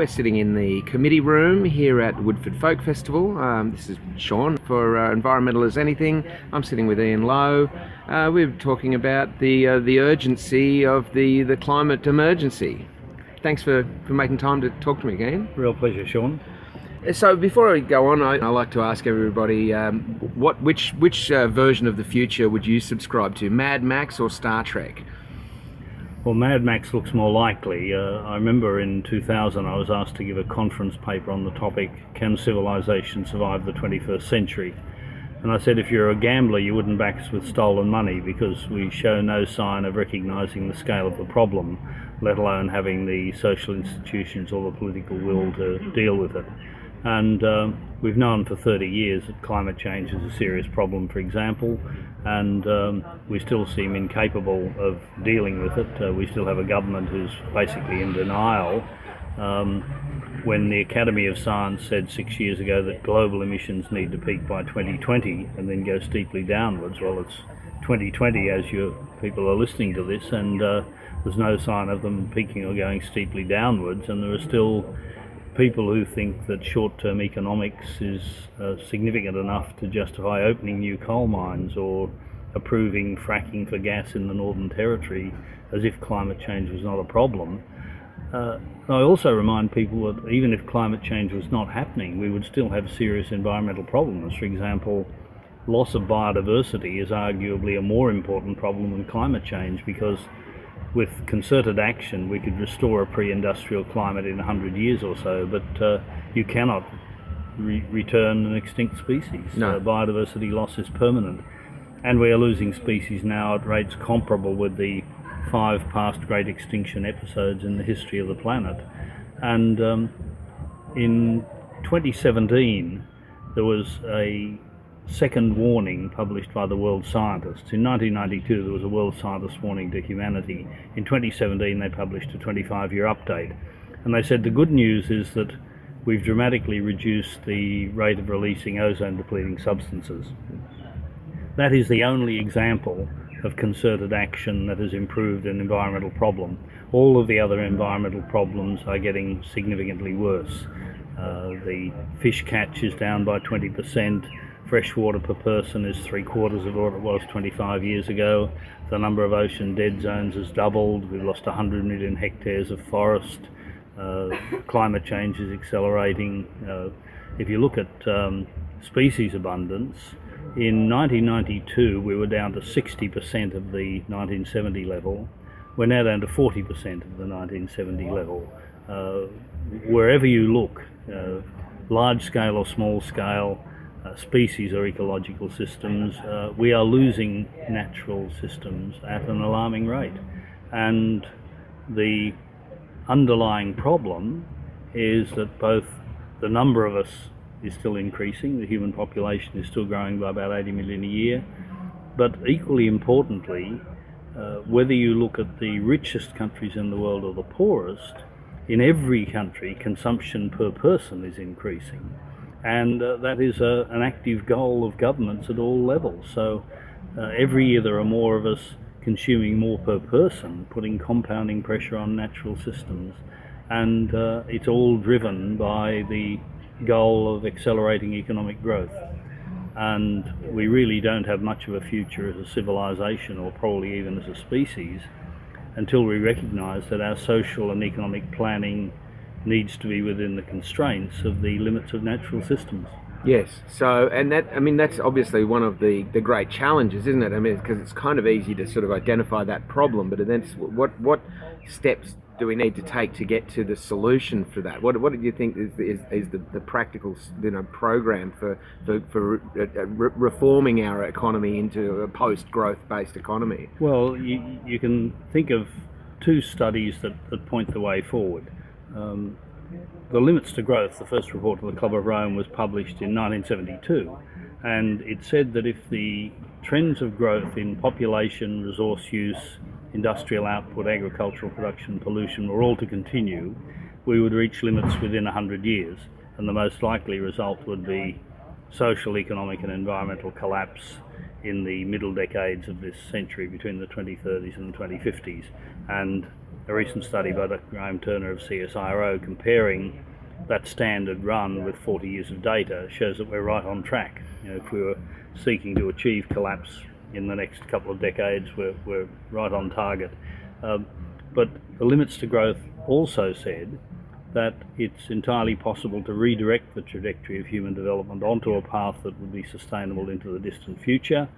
We're sitting in the committee room here at Woodford Folk Festival. Um, this is Sean for uh, Environmental as Anything. I'm sitting with Ian Lowe. Uh, we're talking about the uh, the urgency of the, the climate emergency. Thanks for, for making time to talk to me again. Real pleasure, Sean. So before I go on, I, I like to ask everybody um, what which which uh, version of the future would you subscribe to, Mad Max or Star Trek? Well, Mad Max looks more likely. Uh, I remember in 2000 I was asked to give a conference paper on the topic Can Civilization Survive the 21st Century? And I said if you're a gambler, you wouldn't back us with stolen money because we show no sign of recognizing the scale of the problem, let alone having the social institutions or the political will to deal with it. And um, we've known for 30 years that climate change is a serious problem, for example, and um, we still seem incapable of dealing with it. Uh, we still have a government who's basically in denial. Um, when the Academy of Science said six years ago that global emissions need to peak by 2020 and then go steeply downwards, well, it's 2020 as you people are listening to this, and uh, there's no sign of them peaking or going steeply downwards, and there are still people who think that short-term economics is uh, significant enough to justify opening new coal mines or approving fracking for gas in the Northern Territory as if climate change was not a problem. Uh, I also remind people that even if climate change was not happening, we would still have serious environmental problems. For example, loss of biodiversity is arguably a more important problem than climate change because with concerted action, we could restore a pre-industrial climate in 100 years or so, but uh, you cannot re- return an extinct species. No. Uh, biodiversity loss is permanent. And we are losing species now at rates comparable with the five past great extinction episodes in the history of the planet. And um, in 2017, there was a second warning published by the World Scientists. In 1992, there was a World Scientist warning to humanity. In 2017, they published a 25 year update. And they said the good news is that we've dramatically reduced the rate of releasing ozone depleting substances. That is the only example of concerted action that has improved an environmental problem. All of the other environmental problems are getting significantly worse. Uh, the fish catch is down by 20%, fresh water per person is three quarters of what it was 25 years ago. The number of ocean dead zones has doubled. We've lost 100 million hectares of forest. Uh, climate change is accelerating. Uh, if you look at um, species abundance, in 1992 we were down to 60% of the 1970 level. We're now down to 40% of the 1970 level. Uh, wherever you look, uh, large scale or small scale, uh, species or ecological systems, uh, we are losing natural systems at an alarming rate. And the underlying problem is that both the number of us is still increasing, the human population is still growing by about 80 million a year, but equally importantly, uh, whether you look at the richest countries in the world or the poorest, in every country consumption per person is increasing and uh, that is a, an active goal of governments at all levels. So uh, every year there are more of us consuming more per person, putting compounding pressure on natural systems, and uh, it's all driven by the goal of accelerating economic growth. And we really don't have much of a future as a civilization, or probably even as a species, until we recognize that our social and economic planning needs to be within the constraints of the limits of natural systems. Yes. So, and that, I mean, that's obviously one of the, the great challenges, isn't it? I mean, because it's kind of easy to sort of identify that problem, but then what what steps do we need to take to get to the solution for that? What, what do you think is, is, is the, the practical you know, program for, for, for re- uh, reforming our economy into a post growth based economy? Well, you, you can think of two studies that, that point the way forward. Um, the limits to growth, the first report of the Club of Rome was published in 1972, and it said that if the trends of growth in population, resource use, industrial output, agricultural production, pollution were all to continue, we would reach limits within 100 years, and the most likely result would be social, economic, and environmental collapse in the middle decades of this century between the 2030s and the 2050s. And a recent study by Dr. Graham Turner of CSIRO comparing that standard run with 40 years of data shows that we're right on track. You know, if we were seeking to achieve collapse in the next couple of decades, we're, we're right on target. Um, but the limits to growth also said that it's entirely possible to redirect the trajectory of human development onto a path that would be sustainable into the distant future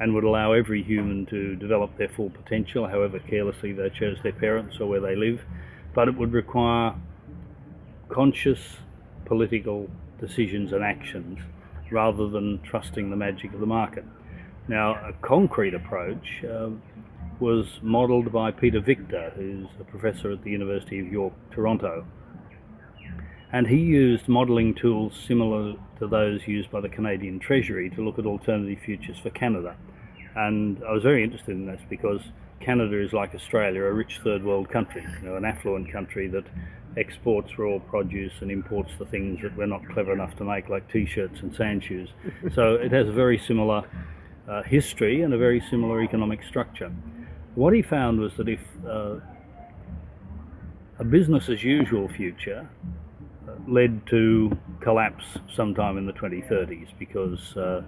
and would allow every human to develop their full potential, however carelessly they chose their parents or where they live. But it would require conscious political decisions and actions rather than trusting the magic of the market. Now, a concrete approach uh, was modelled by Peter Victor, who's a professor at the University of York, Toronto and he used modelling tools similar to those used by the Canadian Treasury to look at alternative futures for Canada. And I was very interested in this because Canada is like Australia, a rich third world country, you know, an affluent country that exports raw produce and imports the things that we're not clever enough to make, like t-shirts and sand shoes. so it has a very similar uh, history and a very similar economic structure. What he found was that if uh, a business as usual future led to collapse sometime in the 2030s because uh,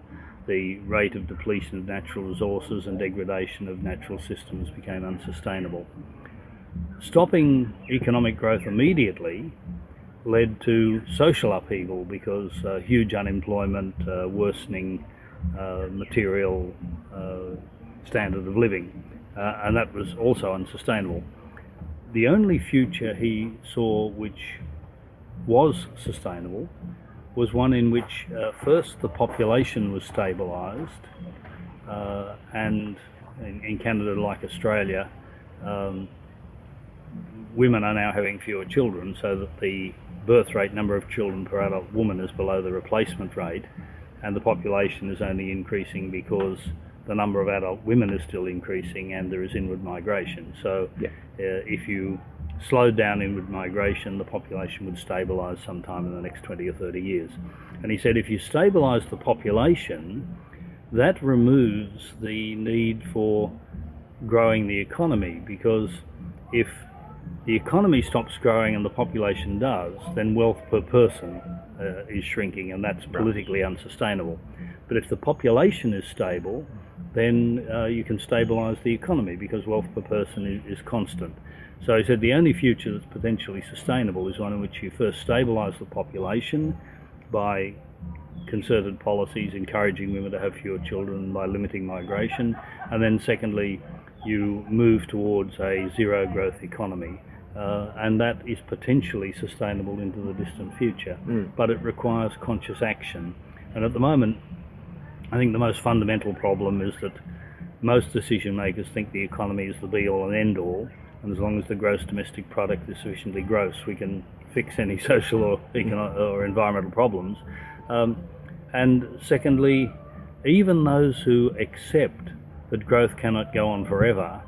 the rate of depletion of natural resources and degradation of natural systems became unsustainable. Stopping economic growth immediately led to social upheaval because uh, huge unemployment, uh, worsening uh, material uh, standard of living, uh, and that was also unsustainable. The only future he saw which was sustainable was one in which uh, first the population was stabilised, uh, and in, in, Canada, like Australia, um, women are now having fewer children, so that the birth rate number of children per adult woman is below the replacement rate, and the population is only increasing because the number of adult women is still increasing and there is inward migration. So, yeah. uh, if you slowed down inward migration, the population would stabilise sometime in the next 20 or 30 years. And he said if you stabilise the population, that removes the need for growing the economy because if the economy stops growing and the population does, then wealth per person uh, is shrinking and that's politically unsustainable. But if the population is stable, then uh, you can stabilise the economy because wealth per person is, is constant. So he said the only future that's potentially sustainable is one in which you first stabilise the population by concerted policies encouraging women to have fewer children by limiting migration, and then secondly, you move towards a zero growth economy. Uh, and that is potentially sustainable into the distant future, mm. but it requires conscious action. And at the moment, I think the most fundamental problem is that most decision makers think the economy is the be all and end all, and as long as the gross domestic product is sufficiently gross, we can fix any social or, economic or environmental problems. Um, and secondly, even those who accept that growth cannot go on forever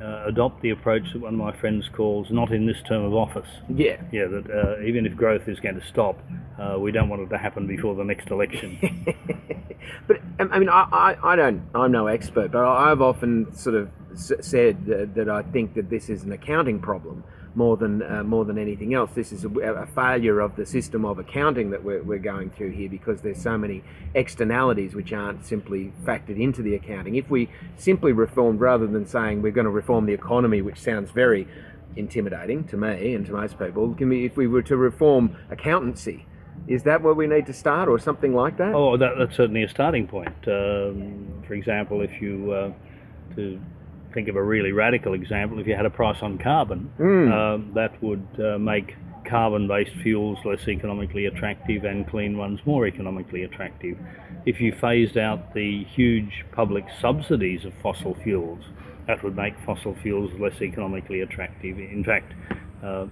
uh, adopt the approach that one of my friends calls not in this term of office. Yeah. Yeah, that uh, even if growth is going to stop, uh, we don't want it to happen before the next election. but um, I mean, I, I, I, don't, I'm no expert, but I've often sort of said that, that I think that this is an accounting problem more than uh, more than anything else. This is a, a, failure of the system of accounting that we're, we're going through here because there's so many externalities which aren't simply factored into the accounting. If we simply reformed, rather than saying we're going to reform the economy, which sounds very intimidating to me and to most people, we, if we were to reform accountancy, is that where we need to start, or something like that? Oh, that, that's certainly a starting point. Um, for example, if you uh, to think of a really radical example, if you had a price on carbon, mm. uh, that would uh, make carbon-based fuels less economically attractive and clean ones more economically attractive. If you phased out the huge public subsidies of fossil fuels, that would make fossil fuels less economically attractive. In fact, uh,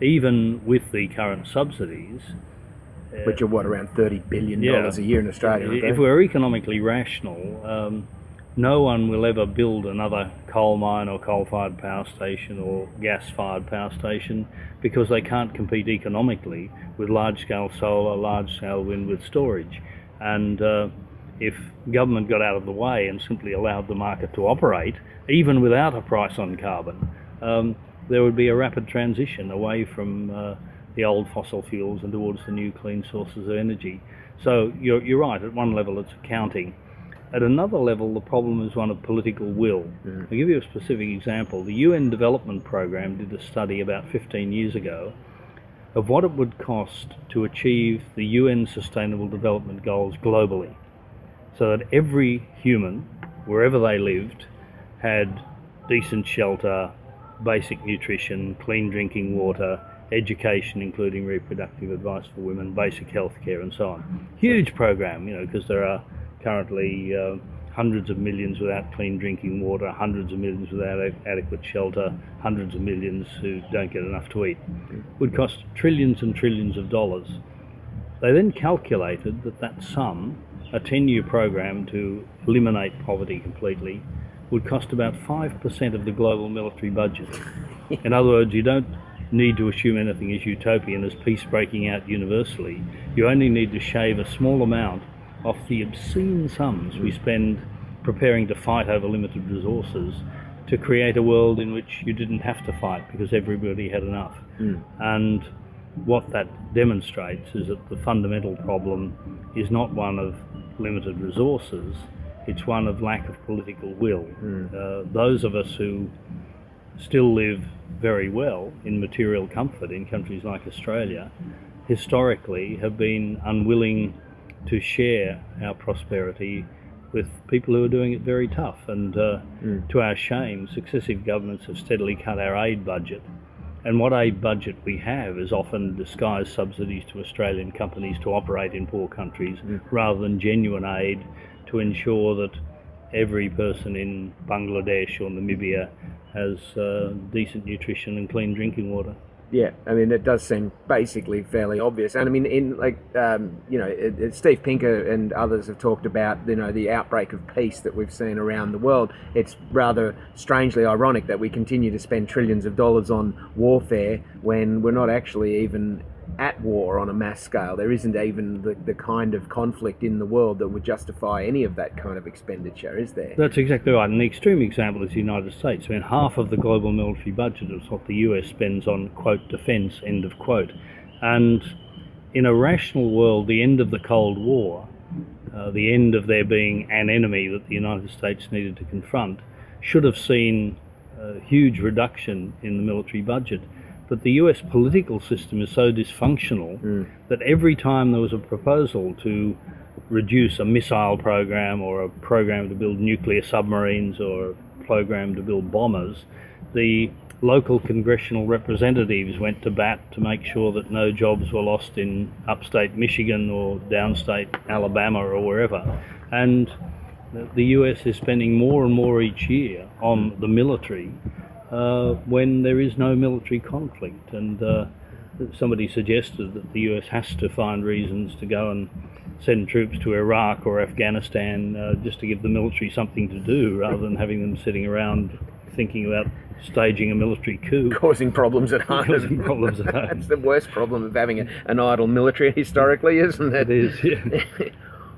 even with the current subsidies, which are what around thirty billion dollars Yeah. a year in Australia. if we're economically rational, um, no one will ever build another coal mine or coal-fired power station or gas-fired power station because they can't compete economically with large-scale solar, large-scale wind with storage. And uh, if government got out of the way and simply allowed the market to operate, even without a price on carbon, um, there would be a rapid transition away from uh, the old fossil fuels and towards the new clean sources of energy. So you're, you're right, at one level it's accounting. At another level, the problem is one of political will. I'll give you a specific example. The UN Development Programme did a study about 15 years ago of what it would cost to achieve the UN Sustainable Development Goals globally so that every human, wherever they lived, had decent shelter, basic nutrition, clean drinking water, education, including reproductive advice for women, basic health care, and so on. Mm-hmm. Huge program, you know, because there are currently uh, hundreds of millions without clean drinking water, hundreds of millions without a- adequate shelter, hundreds of millions who don't get enough to eat. Would cost trillions and trillions of dollars. They then calculated that that sum, a 10 year program to eliminate poverty completely, would cost about 5% of the global military budget. In other words, you don't need to assume anything is utopian as peace breaking out universally. You only need to shave a small amount off the obscene sums we spend preparing to fight over limited resources to create a world in which you didn't have to fight because everybody had enough. And what that demonstrates is that the fundamental problem is not one of limited resources, it's one of lack of political will. Uh, those of us who still live very well in material comfort in countries like Australia historically have been unwilling to share our prosperity with people who are doing it very tough. And uh, to our shame, successive governments have steadily cut our aid budget. And what aid budget we have is often disguised subsidies to Australian companies to operate in poor countries rather than genuine aid to ensure that every person in Bangladesh or Namibia has uh, decent nutrition and clean drinking water. Yeah, I mean, it does seem basically fairly obvious. And I mean, in like, um, you know, it, it- Steve Pinker and others have talked about, you know, the outbreak of peace that we've seen around the world. It's rather strangely ironic that we continue to spend trillions of dollars on warfare when we're not actually even at war on a mass scale. There isn't even the, the kind of conflict in the world that would justify any of that kind of expenditure, is there? That's exactly right. And the extreme example is the United States. I mean, half of the global military budget is what the US spends on, quote, defense, end of quote. And in a rational world, the end of the Cold War, uh, the end of there being an enemy that the United States needed to confront, should have seen a huge reduction in the military budget. But the US political system is so dysfunctional hmm. that every time there was a proposal to reduce a missile program or a program to build nuclear submarines or a program to build bombers, the local congressional representatives went to bat to make sure that no jobs were lost in upstate Michigan or downstate Alabama or wherever. And the- the US is spending more and more each year on the military uh, when there is no military conflict. And uh, somebody suggested that the US has to find reasons to go and send troops to Iraq or Afghanistan uh, just to give the military something to do rather than having them sitting around thinking about staging a military coup. Causing problems at home. Causing problems at home. That's the worst problem of having a, an idle military historically, isn't it? It is, yeah.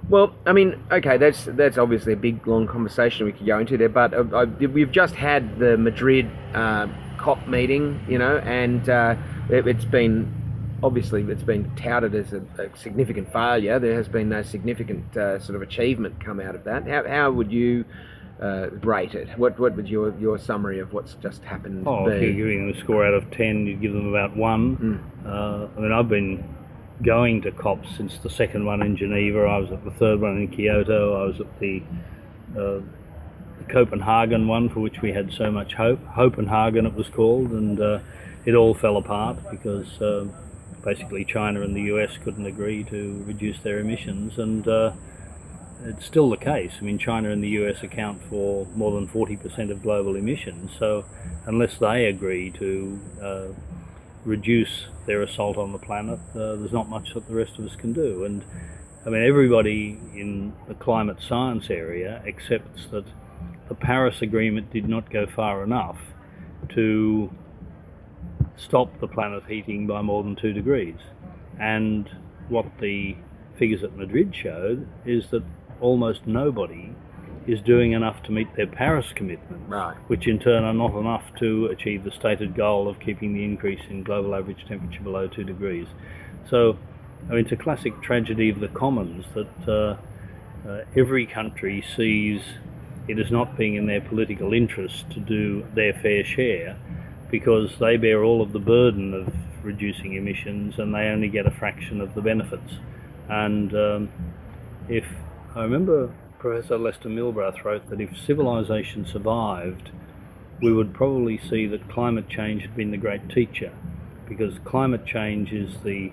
Well, I mean, okay, that's that's obviously a big, long conversation we could go into there. But uh, I, we've just had the Madrid uh, COP meeting, you know, and uh, it, it's been obviously it's been touted as a, a significant failure. There has been no significant uh, sort of achievement come out of that. How, how would you uh, rate it? What what would your your summary of what's just happened Oh, if you're giving them a score out of 10, you'd give them about one. Uh, I mean, I've been going to COPs since the second one in Geneva. I was at the third one in Kyoto. I was at the, uh, the Copenhagen one, for which we had so much hope. Hopenhagen, it was called, and uh, it all fell apart because uh, basically China and the US couldn't agree to reduce their emissions. And uh, it's still the case. I mean, China and the US account for more than 40% of global emissions. So, unless they agree to uh, reduce their assault on the planet, uh, there's not much that the rest of us can do. And I mean, everybody in the climate science area accepts that the Paris Agreement did not go far enough to stop the planet heating by more than two degrees. And what the figures at Madrid showed is that almost nobody is doing enough to meet their Paris commitments, Right. which in turn are not enough to achieve the stated goal of keeping the increase in global average temperature below 2 degrees. So, I mean, it's a classic tragedy of the commons that uh, uh, every country sees it as not being in their political interest to do their fair share because they bear all of the burden of reducing emissions and they only get a fraction of the benefits. And um, if I remember Professor Lester Milbrath wrote that if civilization survived, we would probably see that climate change had been the great teacher, because climate change is the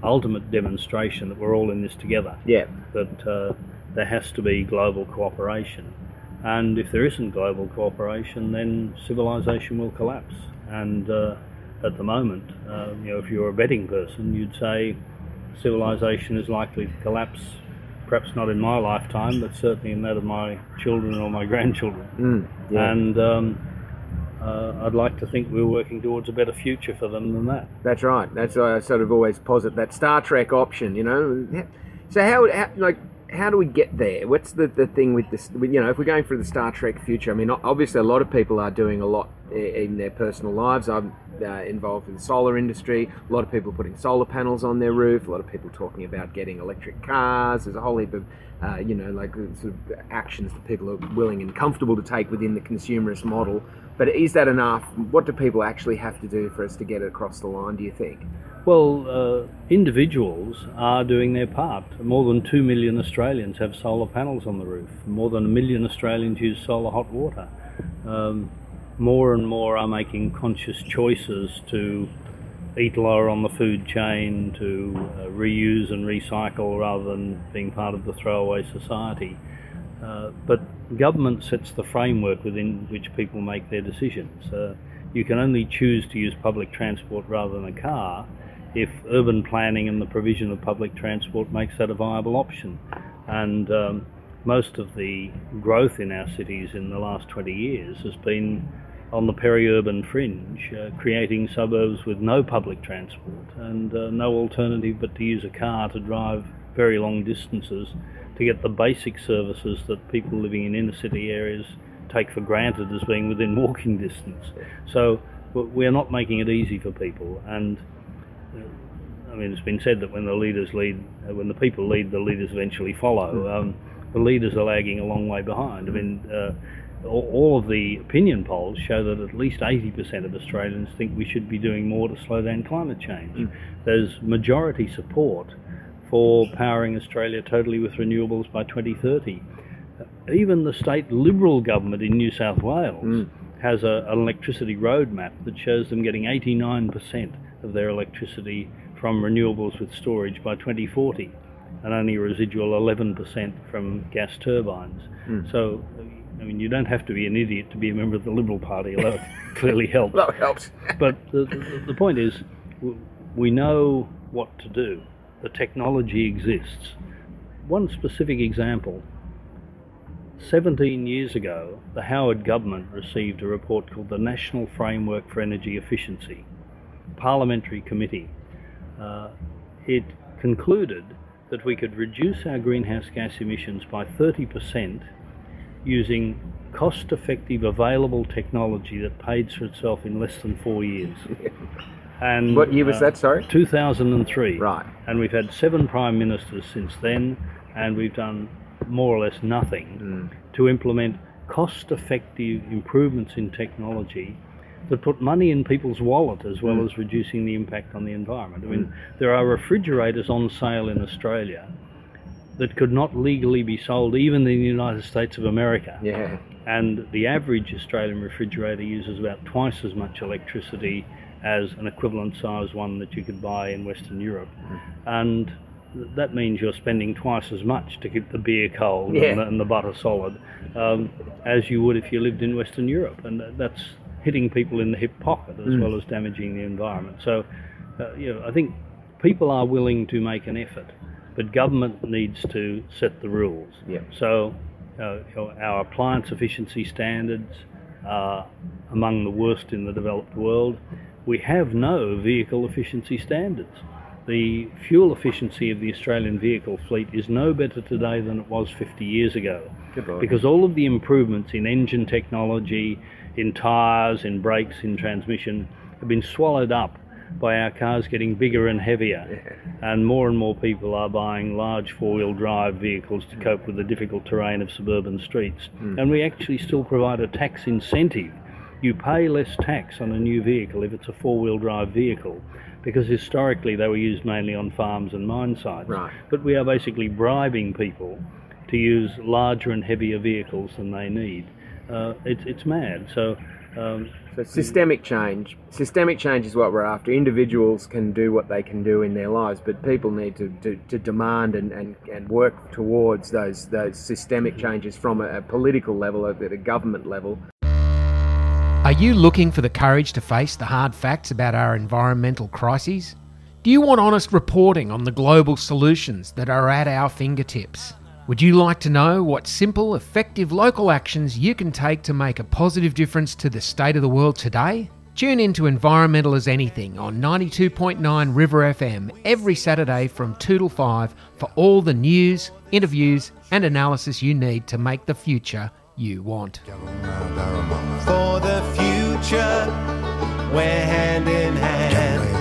ultimate demonstration that we're all in this together. Yeah. That uh, there has to be global cooperation, and if there isn't global cooperation, then civilization will collapse. And uh, at the moment, uh, you know, if you're a betting person, you'd say civilization is likely to collapse perhaps not in my lifetime, but certainly in that of my children or my grandchildren. Mm, yeah. And um, uh, I'd like to think we're working towards a better future for them than that. That's right. That's why I sort of always posit that Star Trek option. You know. So how, how like how do we get there? What's the, the thing with this? You know, if we're going for the Star Trek future, I mean, obviously a lot of people are doing a lot in their personal lives. I'm uh, involved in the solar industry. A lot of people putting solar panels on their roof. A lot of people talking about getting electric cars. There's a whole heap of, uh, you know, like sort of actions that people are willing and comfortable to take within the consumerist model. But is that enough? What do people actually have to do for us to get it across the line? Do you think? Well, uh, individuals are doing their part. More than 2 million Australians have solar panels on the roof. More than a million Australians use solar hot water. Um, more and more are making conscious choices to eat lower on the food chain, to uh, reuse and recycle rather than being part of the throwaway society. Uh, but government sets the framework within which people make their decisions. Uh, you can only choose to use public transport rather than a car if urban planning and the provision of public transport makes that a viable option. And um, most of the growth in our cities in the last 20 years has been on the peri-urban fringe, uh, creating suburbs with no public transport and uh, no alternative but to use a car to drive very long distances to get the basic services that people living in inner city areas take for granted as being within walking distance. So we're not making it easy for people and I mean, it's been said that when the leaders lead, uh, when the people lead, the leaders eventually follow. Um, the leaders are lagging a long way behind. I mean, uh, all, all of the opinion polls show that at least 80% of Australians think we should be doing more to slow down climate change. Mm. There's majority support for powering Australia totally with renewables by 2030. Even the state Liberal government in New South Wales Mm. has a, an electricity roadmap that shows them getting 89% of their electricity from renewables with storage by 2040 and only a residual 11% from gas turbines. Mm. So, I mean, you don't have to be an idiot to be a member of the Liberal Party, although it clearly helps. That helps. But the, the, the point is, we know what to do. The technology exists. One specific example 17 years ago, the Howard government received a report called the National Framework for Energy Efficiency, parliamentary committee. Uh, it concluded that we could reduce our greenhouse gas emissions by 30% using cost effective available technology that pays for itself in less than four years. And What year was uh, that? Sorry. 2003. Right. And we've had seven prime ministers since then, and we've done more or less nothing to implement cost effective improvements in technology that put money in people's wallet as well mm. as reducing the impact on the environment. I mean, mm. there are refrigerators on sale in Australia that could not legally be sold even in the United States of America Yeah. and the average Australian refrigerator uses about twice as much electricity as an equivalent size one that you could buy in Western Europe. Mm. And that means you're spending twice as much to keep the beer cold Yeah. and, the, and the butter solid um, as you would if you lived in Western Europe. And that's hitting people in the hip pocket as mm. well as damaging the environment. So, uh, you know, I think people are willing to make an effort, but government needs to set the rules. Yeah. So, uh, you know, our appliance efficiency standards are among the worst in the developed world. We have no vehicle efficiency standards. The fuel efficiency of the Australian vehicle fleet is no better today than it was 50 years ago. Because all of the improvements in engine technology, in tyres, in brakes, in transmission have been swallowed up by our cars getting bigger and heavier. Yeah. And more and more people are buying large four wheel drive vehicles to cope with the difficult terrain of suburban streets. Mm. And we actually still provide a tax incentive. You pay less tax on a new vehicle if it's a four wheel drive vehicle because historically they were used mainly on farms and mine sites. Right. But we are basically bribing people to use larger and heavier vehicles than they need. Uh, it's, it's mad. So, um, so systemic change. Systemic change is what we're after. Individuals can do what they can do in their lives, but people need to, to, to demand and, and, and work towards those those systemic changes from a, a political level, at a government level. Are you looking for the courage to face the hard facts about our environmental crises? Do you want honest reporting on the global solutions that are at our fingertips? Would you like to know what simple, effective local actions you can take to make a positive difference to the state of the world today? Tune in to Environmental as Anything on 92.9 River FM every Saturday from 2 to 5 for all the news, interviews, and analysis you need to make the future you want. For the future, we're hand in hand.